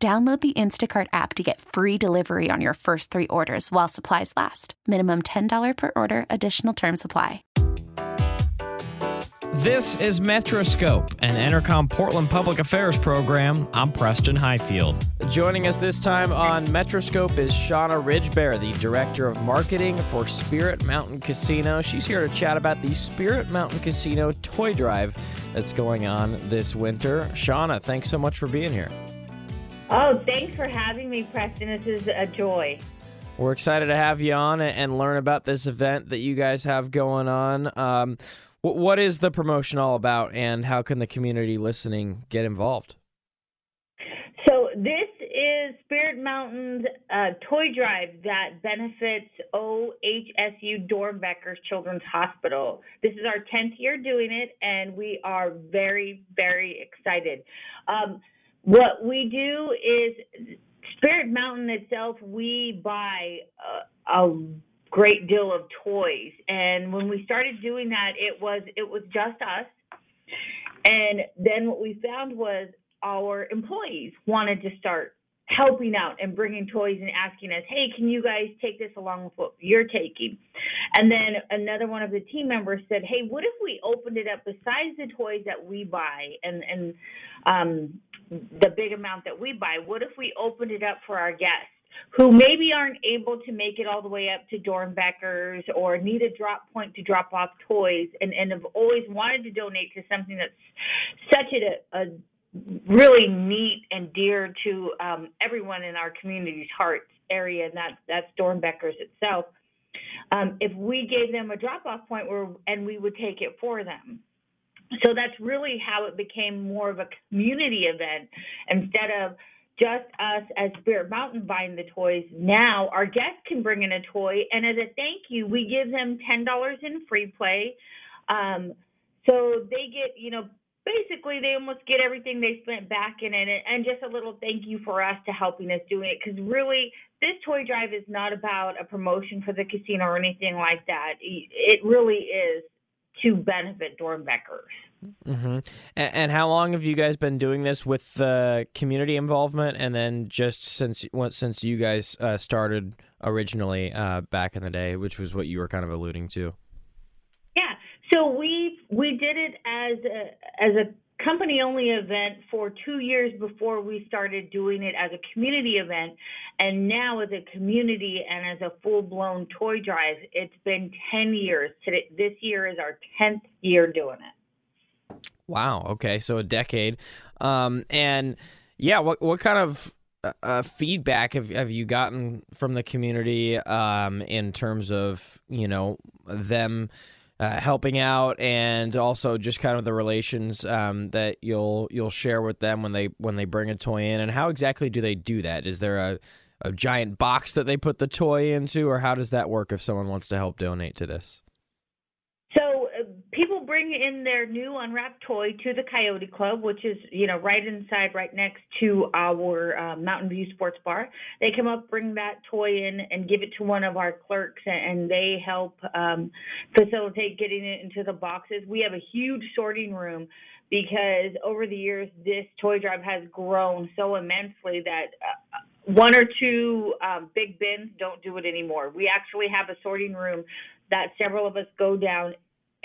Download the Instacart app to get free delivery on your first three orders while supplies last. Minimum $10 per order, additional term supply. This is Metroscope, an Entercom Portland public affairs program. I'm Preston Highfield. Joining us this time on Metroscope is Shauna Ridgebear, the Director of Marketing for Spirit Mountain Casino. She's here to chat about the Spirit Mountain Casino toy drive that's going on this winter. Shauna, thanks so much for being here. Oh, thanks for having me, Preston. This is a joy. We're excited to have you on and learn about this event that you guys have going on. Um, what is the promotion all about, and how can the community listening get involved? So, this is Spirit Mountain's uh, toy drive that benefits OHSU Doernbecher's Children's Hospital. This is our 10th year doing it, and we are very, very excited. Um, what we do is Spirit Mountain itself, we buy a, a great deal of toys. And when we started doing that, it was it was just us. And then what we found was our employees wanted to start helping out and bringing toys and asking us, hey, can you guys take this along with what you're taking? And then another one of the team members said, hey, what if we opened it up besides the toys that we buy and, and um, the big amount that we buy? What if we opened it up for our guests? Who maybe aren't able to make it all the way up to Doernbechers or need a drop point to drop off toys and, and have always wanted to donate to something that's such a, a really neat and dear to um, everyone in our community's heart area, and that, that's Doernbechers itself. Um, if we gave them a drop off point where, and we would take it for them. So that's really how it became more of a community event instead of just us as Spirit Mountain buying the toys. Now our guests can bring in a toy, and as a thank you, we give them ten dollars in free play. Um, so they get, you know, basically they almost get everything they spent back in it and just a little thank you for us to helping us doing it because really this toy drive is not about a promotion for the casino or anything like that it really is to benefit Doernbechers. Mm-hmm. And, and, how long have you guys been doing this with the uh, community involvement, and then just since since you guys uh, started originally uh, back in the day, which was what you were kind of alluding to? Yeah, so we we did it as a, as a company only event for two years before we started doing it as a community event, and now as a community and as a full blown toy drive. It's been ten years. Today, this year is our tenth year doing it. Wow. Okay, so a decade, um, and yeah, what what kind of uh, uh feedback have, have you gotten from the community um, in terms of you know them uh, helping out and also just kind of the relations um, that you'll you'll share with them when they when they bring a toy in. And how exactly do they do that? Is there a, a giant box that they put the toy into or how does that work if someone wants to help donate to this bring in their new unwrapped toy to the Coyote Club, which is you know right inside, right next to our uh, Mountain View Sports Bar. They come up, bring that toy in, and give it to one of our clerks, and they help um, facilitate getting it into the boxes. We have a huge sorting room because over the years, this toy drive has grown so immensely that. Uh, one or two um, big bins don't do it anymore. We actually have a sorting room that several of us go down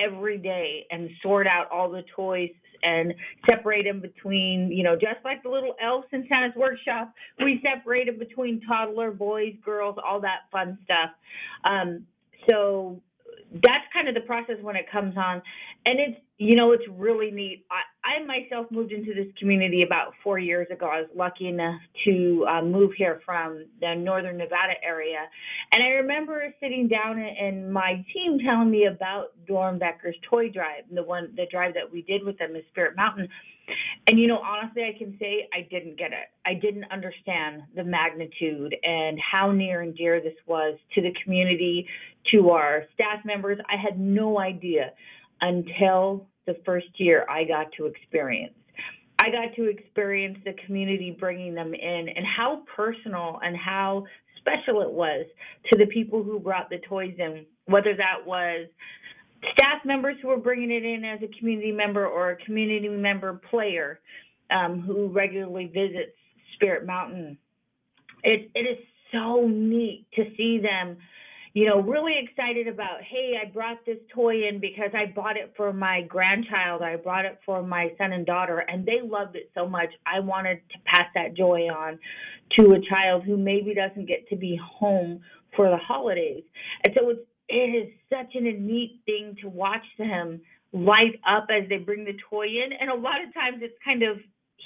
every day and sort out all the toys and separate them between, you know, just like the little elves in Santa's workshop, we separate them between toddler, boys, girls, all that fun stuff. Um, so that's kind of the process when it comes on. And it's you know it's really neat. I, I myself moved into this community about four years ago. I was lucky enough to uh, move here from the northern Nevada area, and I remember sitting down and my team telling me about Doernbecher's toy drive, the one the drive that we did with them is Spirit Mountain. And you know, honestly, I can say I didn't get it. I didn't understand the magnitude and how near and dear this was to the community, to our staff members. I had no idea until the first year I got to experience. I got to experience the community bringing them in and how personal and how special it was to the people who brought the toys in, whether that was staff members who were bringing it in as a community member or a community member player um, who regularly visits Spirit Mountain. It, it is so neat to see them you know, really excited about, hey, I brought this toy in because I bought it for my grandchild. I brought it for my son and daughter, and they loved it so much. I wanted to pass that joy on to a child who maybe doesn't get to be home for the holidays. And so it's, it is such a neat thing to watch them light up as they bring the toy in. And a lot of times it's kind of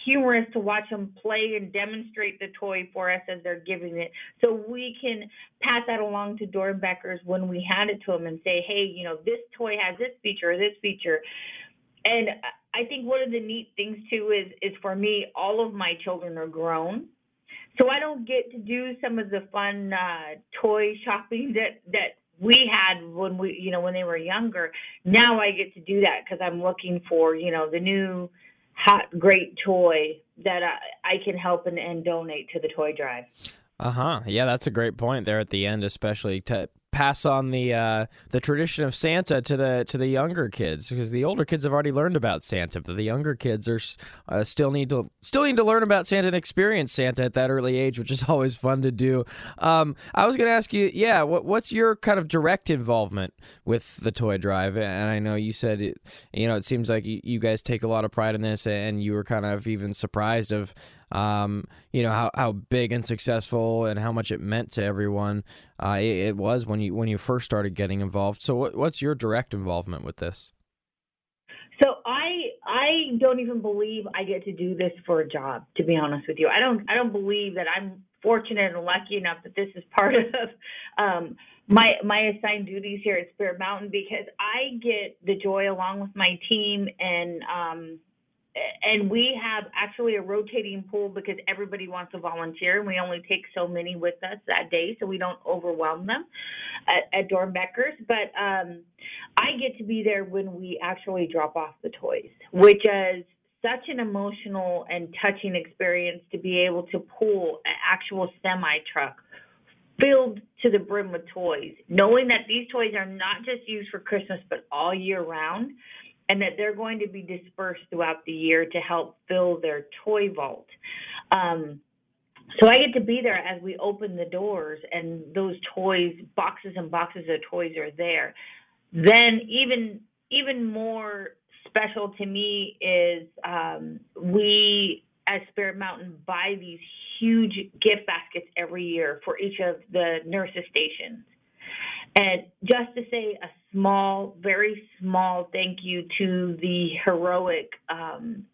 humorous to watch them play and demonstrate the toy for us as they're giving it. So we can pass that along to Doernbechers when we hand it to them and say, hey, you know, this toy has this feature or this feature. And I think one of the neat things too is is for me, all of my children are grown. So I don't get to do some of the fun uh, toy shopping that that we had when we you know when they were younger. Now I get to do that because I'm looking for you know the new hot, great toy that I, I can help and, and donate to the toy drive. Uh huh. Yeah, that's a great point there at the end, especially to pass on the uh, the tradition of Santa to the to the younger kids because the older kids have already learned about Santa, but the younger kids are uh, still need to still need to learn about Santa and experience Santa at that early age, which is always fun to do. Um, I was going to ask you, yeah, what, what's your kind of direct involvement with the toy drive? And I know you said, it, you know, it seems like you, you guys take a lot of pride in this, and you were kind of even surprised of um, you know how, how big and successful and how much it meant to everyone uh, it, it, was when you when you first started getting involved. So what, what's your direct involvement with this? So I I don't even believe I get to do this for a job. To be honest with you, I don't I don't believe that I'm fortunate and lucky enough that this is part of um, my my assigned duties here at Spirit Mountain because I get the joy along with my team and um, and we have actually a rotating pool because everybody wants to volunteer and we only take so many with us that day so we don't overwhelm them at, at Doernbecher's. But um, I get to be there when we actually drop off the toys, which is such an emotional and touching experience to be able to pull an actual semi truck filled to the brim with toys, knowing that these toys are not just used for Christmas but all year round and that they're going to be dispersed throughout the year to help fill their toy vault. Um, so I get to be there as we open the doors and those toys, boxes and boxes of toys are there. Then even even more special to me is um, we as Spirit Mountain buy these huge gift baskets every year for each of the nurses stations. And just to say a small, very small thank you to the heroic um,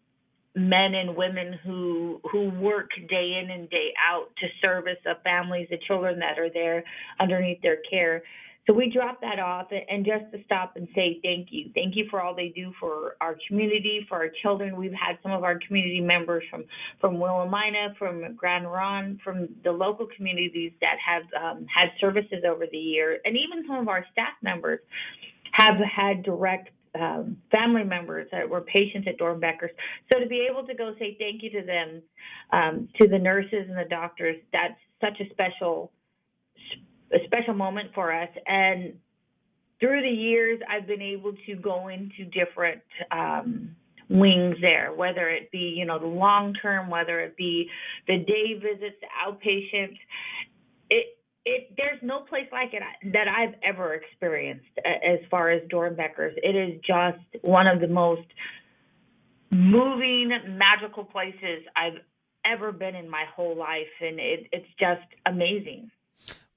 men and women who who work day in and day out to service the families, the children that are there underneath their care. So we drop that off and just to stop and say thank you. Thank you for all they do for our community, for our children. We've had some of our community members from, from Willamina, from Grand Ronde, from the local communities that have um, had services over the year. And even some of our staff members have had direct um, family members that were patients at Doernbecher's. So to be able to go say thank you to them, um, to the nurses and the doctors, that's such a special a special moment for us. And through the years, I've been able to go into different um, wings there, whether it be, you know, the long term, whether it be the day visits, the outpatient. It, it, there's no place like it that I've ever experienced as far as Doernbecher's. It is just one of the most moving, magical places I've ever been in my whole life, and it, it's just amazing.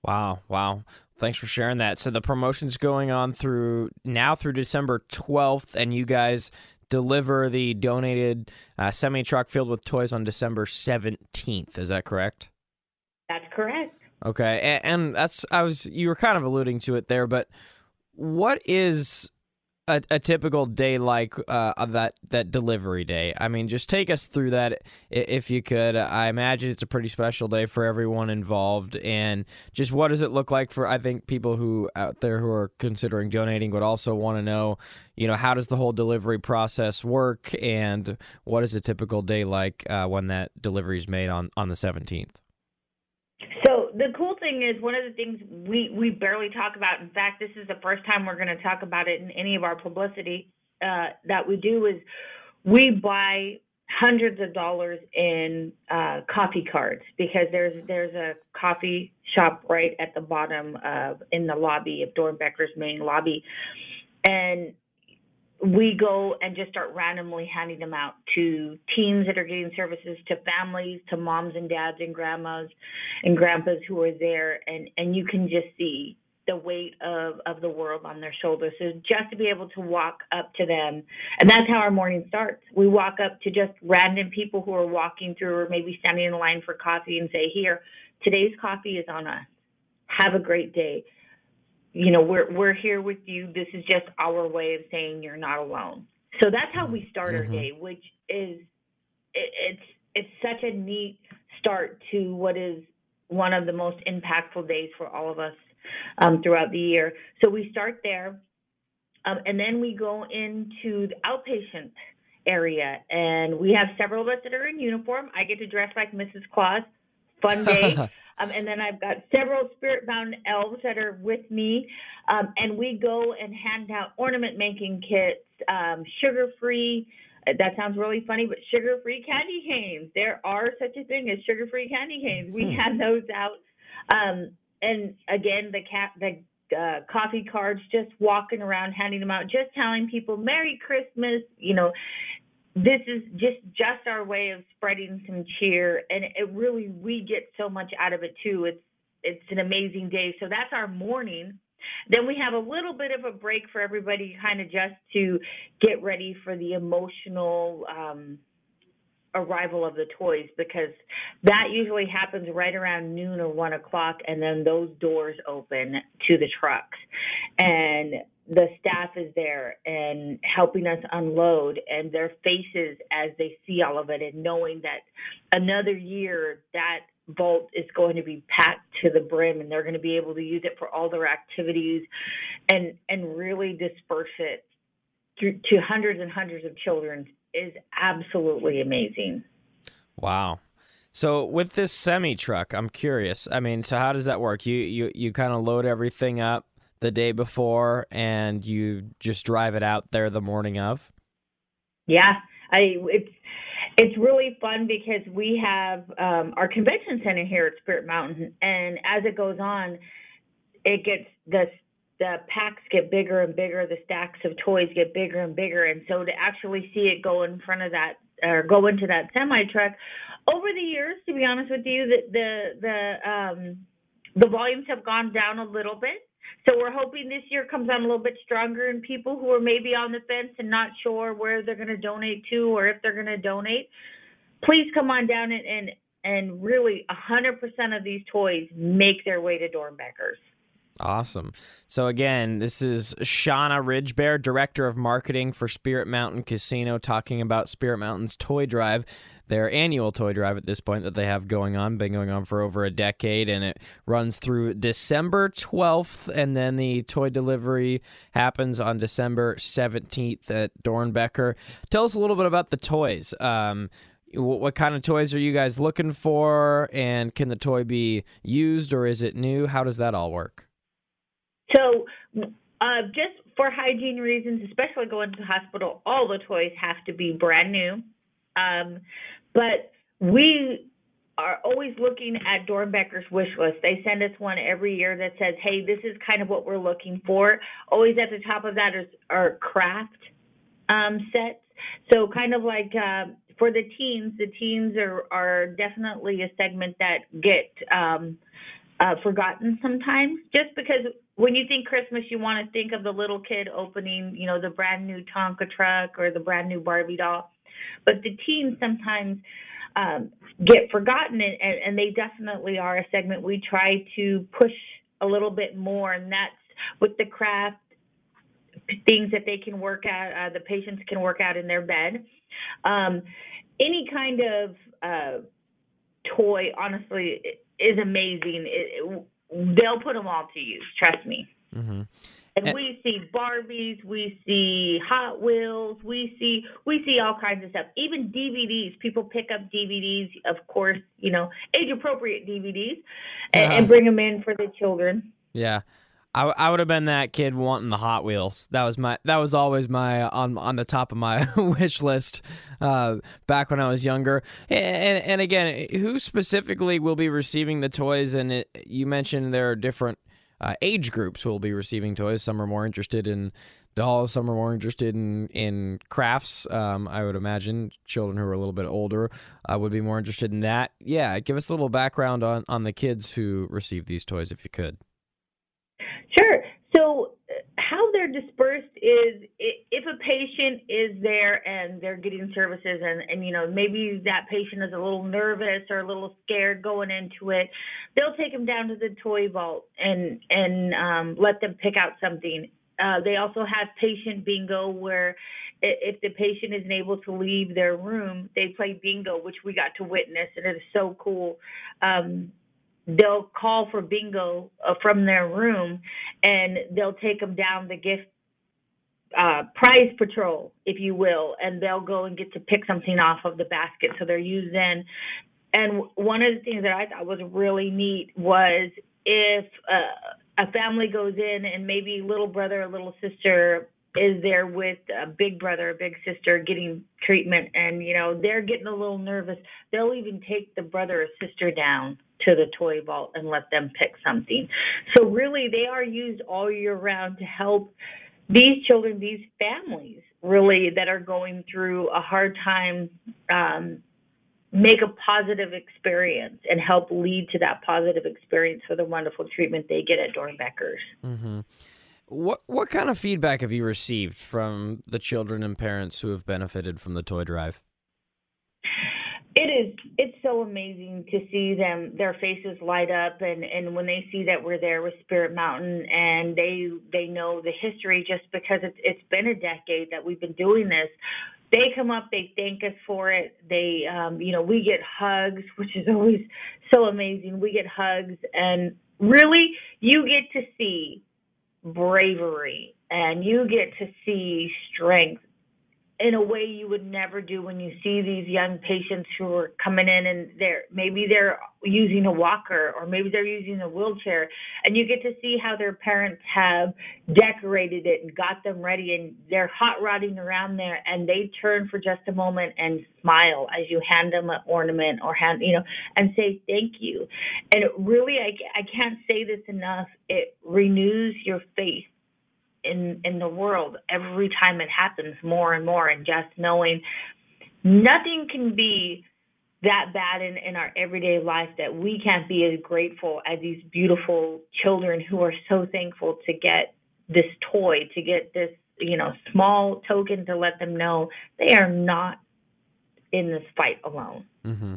Wow, wow. Thanks for sharing that. So the promotion's going on through now through December 12th, and you guys deliver the donated uh, semi truck filled with toys on December 17th. Is that correct? That's correct. Okay, and, and that's I was you were kind of alluding to it there, but what is a, a typical day like uh, that that delivery day? I mean, just take us through that if you could. I imagine it's a pretty special day for everyone involved, and just what does it look like for I think people who out there who are considering donating would also want to know, you know, how does the whole delivery process work, and what is a typical day like uh, when that delivery is made on on the seventeenth? Thing is one of the things we we barely talk about. In fact, this is the first time we're going to talk about it in any of our publicity uh, that we do. Is we buy hundreds of dollars in uh, coffee cards because there's there's a coffee shop right at the bottom of in the lobby of Doernbecher's main lobby, and we go and just start randomly handing them out to teens that are getting services, to families, to moms and dads and grandmas and grandpas who are there, and and you can just see the weight of of the world on their shoulders. So just to be able to walk up to them, and that's how our morning starts. We walk up to just random people who are walking through or maybe standing in line for coffee and say, "Here, today's coffee is on us. Have a great day." You know, we're we're here with you. This is just our way of saying you're not alone. So that's how we start mm-hmm. our day, which is it, it's it's such a neat start to what is one of the most impactful days for all of us um, throughout the year. So we start there, um, and then we go into the outpatient area, and we have several of us that are in uniform. I get to dress like Mrs. Claus. Fun day. Um, and then I've got several spirit bound elves that are with me. Um, and we go and hand out ornament making kits, um, sugar free. Uh, that sounds really funny, but sugar free candy canes. There are such a thing as sugar free candy canes. We hmm. hand those out. Um, and again, the cat, the uh, coffee cards, just walking around handing them out, just telling people Merry Christmas, you know, this is just just our way of spreading some cheer and it really we get so much out of it too. It's it's an amazing day. So that's our morning. Then we have a little bit of a break for everybody kind of just to get ready for the emotional um, arrival of the toys because that usually happens right around noon or one o'clock and then those doors open to the trucks. And the staff is there and helping us unload and their faces as they see all of it and knowing that another year that vault is going to be packed to the brim and they're going to be able to use it for all their activities and and really disperse it to, to hundreds and hundreds of children is absolutely amazing. Wow. So with this semi truck, I'm curious. I mean, so how does that work? You you you kind of load everything up the day before and you just drive it out there the morning of? Yeah, I it's it's really fun because we have um, our convention center here at Spirit Mountain, and as it goes on, it gets the the packs get bigger and bigger, the stacks of toys get bigger and bigger, and so to actually see it go in front of that or go into that semi truck, over the years, to be honest with you, the the the um, the volumes have gone down a little bit so we're hoping this year comes on a little bit stronger and people who are maybe on the fence and not sure where they're going to donate to or if they're going to donate, please come on down and, and, and really 100% of these toys make their way to Doernbecher's. Awesome. So again, this is Shauna Ridgebear, Director of Marketing for Spirit Mountain Casino, talking about Spirit Mountain's toy drive their annual toy drive at this point that they have going on, been going on for over a decade, and it runs through December 12th, and then the toy delivery happens on December 17th at Doernbecher. Tell us a little bit about the toys. Um, what kind of toys are you guys looking for, and can the toy be used or is it new? How does that all work? So, uh, just for hygiene reasons, especially going to the hospital, all the toys have to be brand new. Um, but we are always looking at Doernbecher's wish list. They send us one every year that says, hey, this is kind of what we're looking for. Always at the top of that is our craft um, sets. So kind of like uh, for the teens, the teens are, are definitely a segment that get um, uh, forgotten sometimes. Just because when you think Christmas, you want to think of the little kid opening, you know, the brand new Tonka truck or the brand new Barbie doll. But the teens sometimes um, get forgotten, and, and they definitely are a segment we try to push a little bit more, and that's with the craft things that they can work out, uh, the patients can work out in their bed. Um, any kind of uh, toy, honestly, is amazing. It, it, they'll put them all to use. Trust me. Mm-hmm. And, and we see Barbies, we see Hot Wheels, we see we see all kinds of stuff. Even DVDs. People pick up DVDs, of course, you know, age appropriate DVDs, and, uh-huh. and bring them in for the children. Yeah. I, I would have been that kid wanting the Hot Wheels. That was my that was always my on on the top of my wish list uh, back when I was younger. And, and again, who specifically will be receiving the toys? And it, you mentioned there are different uh, age groups who will be receiving toys. Some are more interested in dolls. Some are more interested in in crafts. Um, I would imagine children who are a little bit older uh, would be more interested in that. Yeah, give us a little background on on the kids who receive these toys, if you could. Sure. So, uh, how they're dispersed is if a patient is there and they're getting services, and, and you know maybe that patient is a little nervous or a little scared going into it, they'll take them down to the toy vault and and um, let them pick out something. Uh, they also have patient bingo where if the patient isn't able to leave their room, they play bingo, which we got to witness, and it is so cool. Um, they'll call for bingo uh, from their room and they'll take them down the gift uh, prize patrol, if you will, and they'll go and get to pick something off of the basket. So they're used in. And one of the things that I thought was really neat was if uh, a family goes in and maybe little brother or little sister is there with a big brother, a big sister getting treatment, and you know they're getting a little nervous. They'll even take the brother or sister down to the toy vault and let them pick something. So really, they are used all year round to help these children, these families, really that are going through a hard time. Um, make a positive experience and help lead to that positive experience for the wonderful treatment they get at Doernbechers. Mm-hmm. What what kind of feedback have you received from the children and parents who have benefited from the toy drive? It is it's so amazing to see them their faces light up and and when they see that we're there with Spirit Mountain and they they know the history just because it's it's been a decade that we've been doing this they come up they thank us for it. They um you know we get hugs which is always so amazing. We get hugs and really you get to see bravery and you get to see strength in a way you would never do when you see these young patients who are coming in and they're maybe they're using a walker or maybe they're using a wheelchair and you get to see how their parents have decorated it and got them ready and they're hot rodding around there and they turn for just a moment and smile as you hand them an ornament or hand you know and say thank you. And really I, I can't say this enough it renews your faith in in the world every time it happens more and more and just knowing nothing can be that bad in, in our everyday life that we can't be as grateful as these beautiful children who are so thankful to get this toy to get this you know small token to let them know they are not in this fight alone mm-hmm.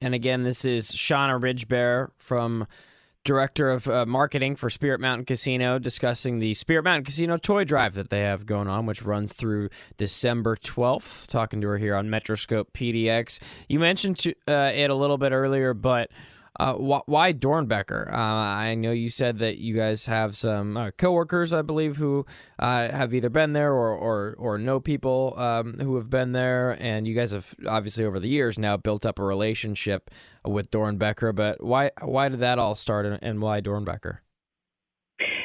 and again this is shauna ridgebear from director of uh, marketing for Spirit Mountain Casino, discussing the Spirit Mountain Casino toy drive that they have going on, which runs through December 12th. Talking to her here on Metroscope PDX. You mentioned to, uh, it a little bit earlier, but uh, wh- why Doernbecher? Uh, I know you said that you guys have some uh, coworkers, I believe, who uh, have either been there or or, or know people um, who have been there, and you guys have obviously over the years now built up a relationship with Doernbecher. But why why did that all start, and, and why Doernbecher?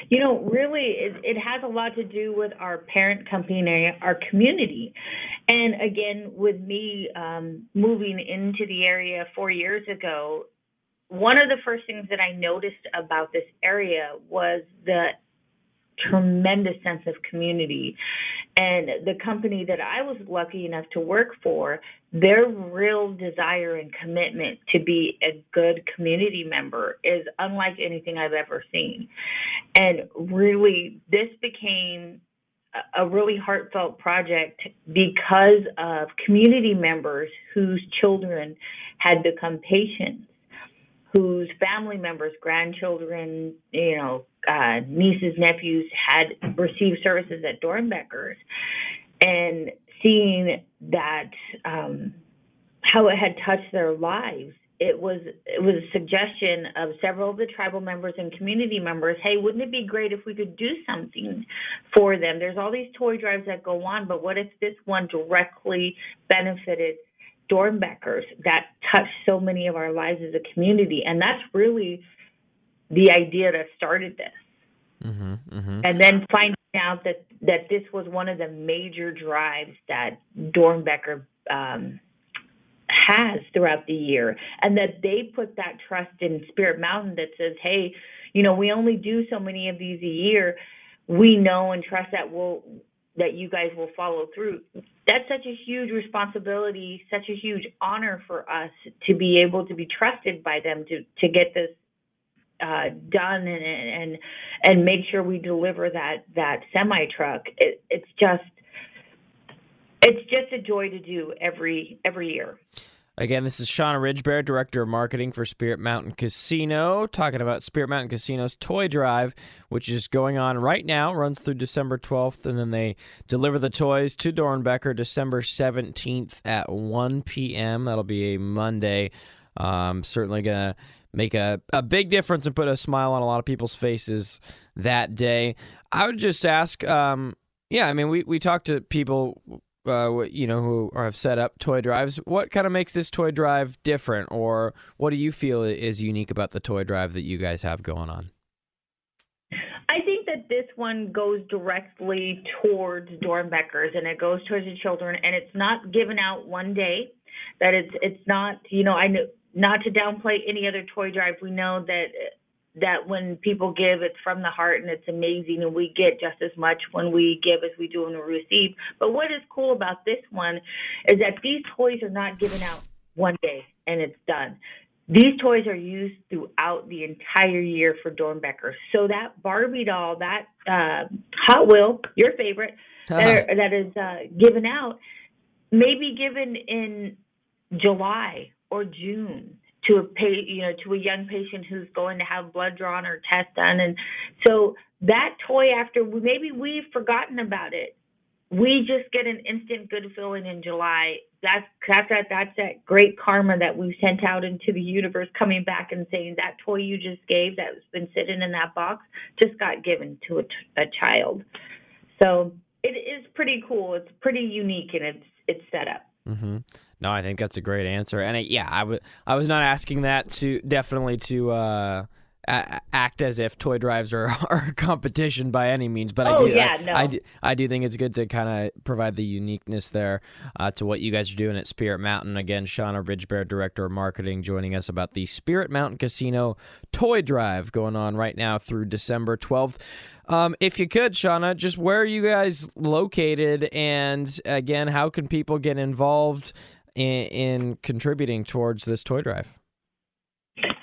You know, really, it, it, has a lot to do with our parent company, our community. And again, with me um, moving into the area four years ago, one of the first things that I noticed about this area was the tremendous sense of community. And the company that I was lucky enough to work for, their real desire and commitment to be a good community member is unlike anything I've ever seen. And really, this became a really heartfelt project because of community members whose children had become patients whose family members, grandchildren, you know, uh, nieces, nephews had received services at Doernbecher's, and seeing that um, how it had touched their lives. It was it was a suggestion of several of the tribal members and community members. Hey, wouldn't it be great if we could do something for them? There's all these toy drives that go on, but what if this one directly benefited Doernbechers that touched so many of our lives as a community. And that's really the idea that started this. Mm-hmm, mm-hmm. And then finding out that, that this was one of the major drives that Doernbecher um, has throughout the year, and that they put that trust in Spirit Mountain that says, hey, you know, we only do so many of these a year. We know and trust that we'll that you guys will follow through. That's such a huge responsibility, such a huge honor for us to be able to be trusted by them to to get this uh, done and and and make sure we deliver that that semi truck. It, it's just it's just a joy to do every every year. Again, this is Shauna Ridgebear, Director of Marketing for Spirit Mountain Casino, talking about Spirit Mountain Casino's Toy Drive, which is going on right now, runs through December 12th, and then they deliver the toys to Doernbecher December 17th at 1 p.m. That'll be a Monday. Um, certainly going to make a, a big difference and put a smile on a lot of people's faces that day. I would just ask, um, yeah, I mean, we, we talked to people uh, you know, who have set up toy drives. What kind of makes this toy drive different, or what do you feel is unique about the toy drive that you guys have going on? I think that this one goes directly towards Doernbechers and it goes towards the children, and it's not given out one day. That it's it's not you know I know not to downplay any other toy drive. We know that that when people give, it's from the heart and it's amazing, and we get just as much when we give as we do when we receive. But what is cool about this one is that these toys are not given out one day and it's done. These toys are used throughout the entire year for Doernbecher. So that Barbie doll, that uh, Hot Wheel, your favorite, uh-huh. that, are, that is uh, given out, may be given in July or June to a pa- you know to a young patient who's going to have blood drawn or test done. And so that toy after maybe we've forgotten about it we just get an instant good feeling in july. That's that's that that's that great karma that we sent out into the universe coming back and saying that toy you just gave that's been sitting in that box just got given to a, a child. So it is pretty cool. It's pretty unique in its its setup. Mm-hmm. No, I think that's a great answer, and I, yeah, I, w- I was not asking that to definitely to uh, a- act as if toy drives are, are a competition by any means, but oh, I do, yeah, I, no. I, do, I do think it's good to kind of provide the uniqueness there uh, to what you guys are doing at Spirit Mountain. Again, Shauna Ridgebear, Director of Marketing, joining us about the Spirit Mountain Casino Toy Drive going on right now through December 12th. Um, if you could, Shauna, just where are you guys located? And again, how can people get involved in, in contributing towards this toy drive?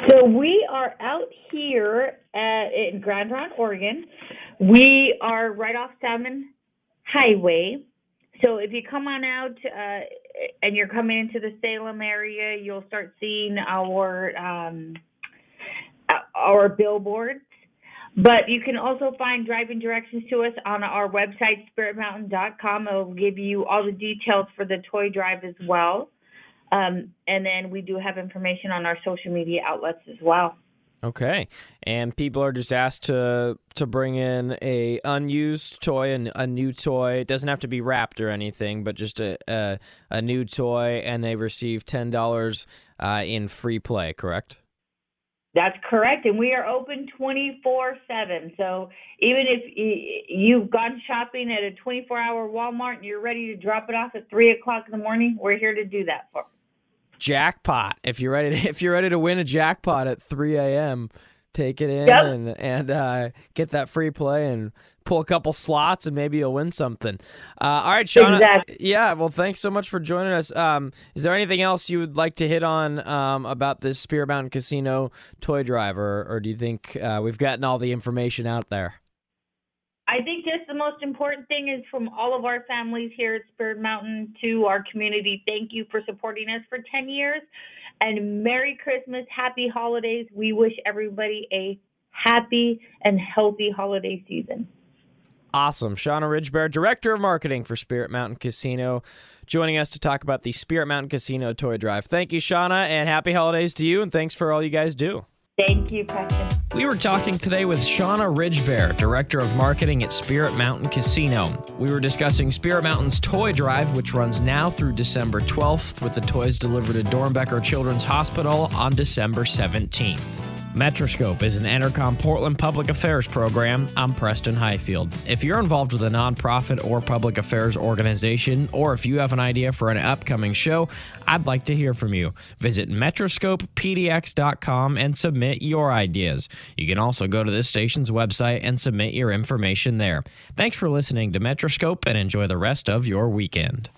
So we are out here at, in Grand Ronde, Oregon. We are right off Salmon Highway. So if you come on out uh, and you're coming into the Salem area, you'll start seeing our um, our billboards. But you can also find driving directions to us on our website, spiritmountain.com. It will give you all the details for the toy drive as well. Um, and then we do have information on our social media outlets as well. Okay, and people are just asked to to bring in a unused toy and a new toy. It doesn't have to be wrapped or anything, but just a a, a new toy, and they receive ten dollars uh, in free play. Correct? That's correct, and we are open twenty four seven. So even if you've gone shopping at a twenty four hour Walmart and you're ready to drop it off at three o'clock in the morning, we're here to do that for jackpot. If you're ready, to, if you're ready to win a jackpot at 3 a.m., take it in Yep. and and uh, get that free play and pull a couple slots and maybe you'll win something. Uh, all right, Shauna. Exactly. Yeah, well, thanks so much for joining us. Um, is there anything else you would like to hit on um, about this Spirit Mountain Casino toy drive, or, or do you think uh, we've gotten all the information out there? I think just the most important thing is from all of our families here at Spirit Mountain to our community, thank you for supporting us for 10 years. And Merry Christmas, Happy Holidays. We wish everybody a happy and healthy holiday season. Awesome. Shauna Ridgebear, Director of Marketing for Spirit Mountain Casino, joining us to talk about the Spirit Mountain Casino Toy Drive. Thank you, Shauna, and happy holidays to you, and thanks for all you guys do. Thank you, Preston. We were talking today with Shauna Ridgebear, Director of Marketing at Spirit Mountain Casino. We were discussing Spirit Mountain's Toy Drive, which runs now through December 12th, with the toys delivered to Doernbecher Children's Hospital on December 17th. Metroscope is an Entercom Portland public affairs program. I'm Preston Highfield. If you're involved with a nonprofit or public affairs organization, or if you have an idea for an upcoming show, I'd like to hear from you. Visit metroscopepdx.com and submit your ideas. You can also go to this station's website and submit your information there. Thanks for listening to Metroscope and enjoy the rest of your weekend.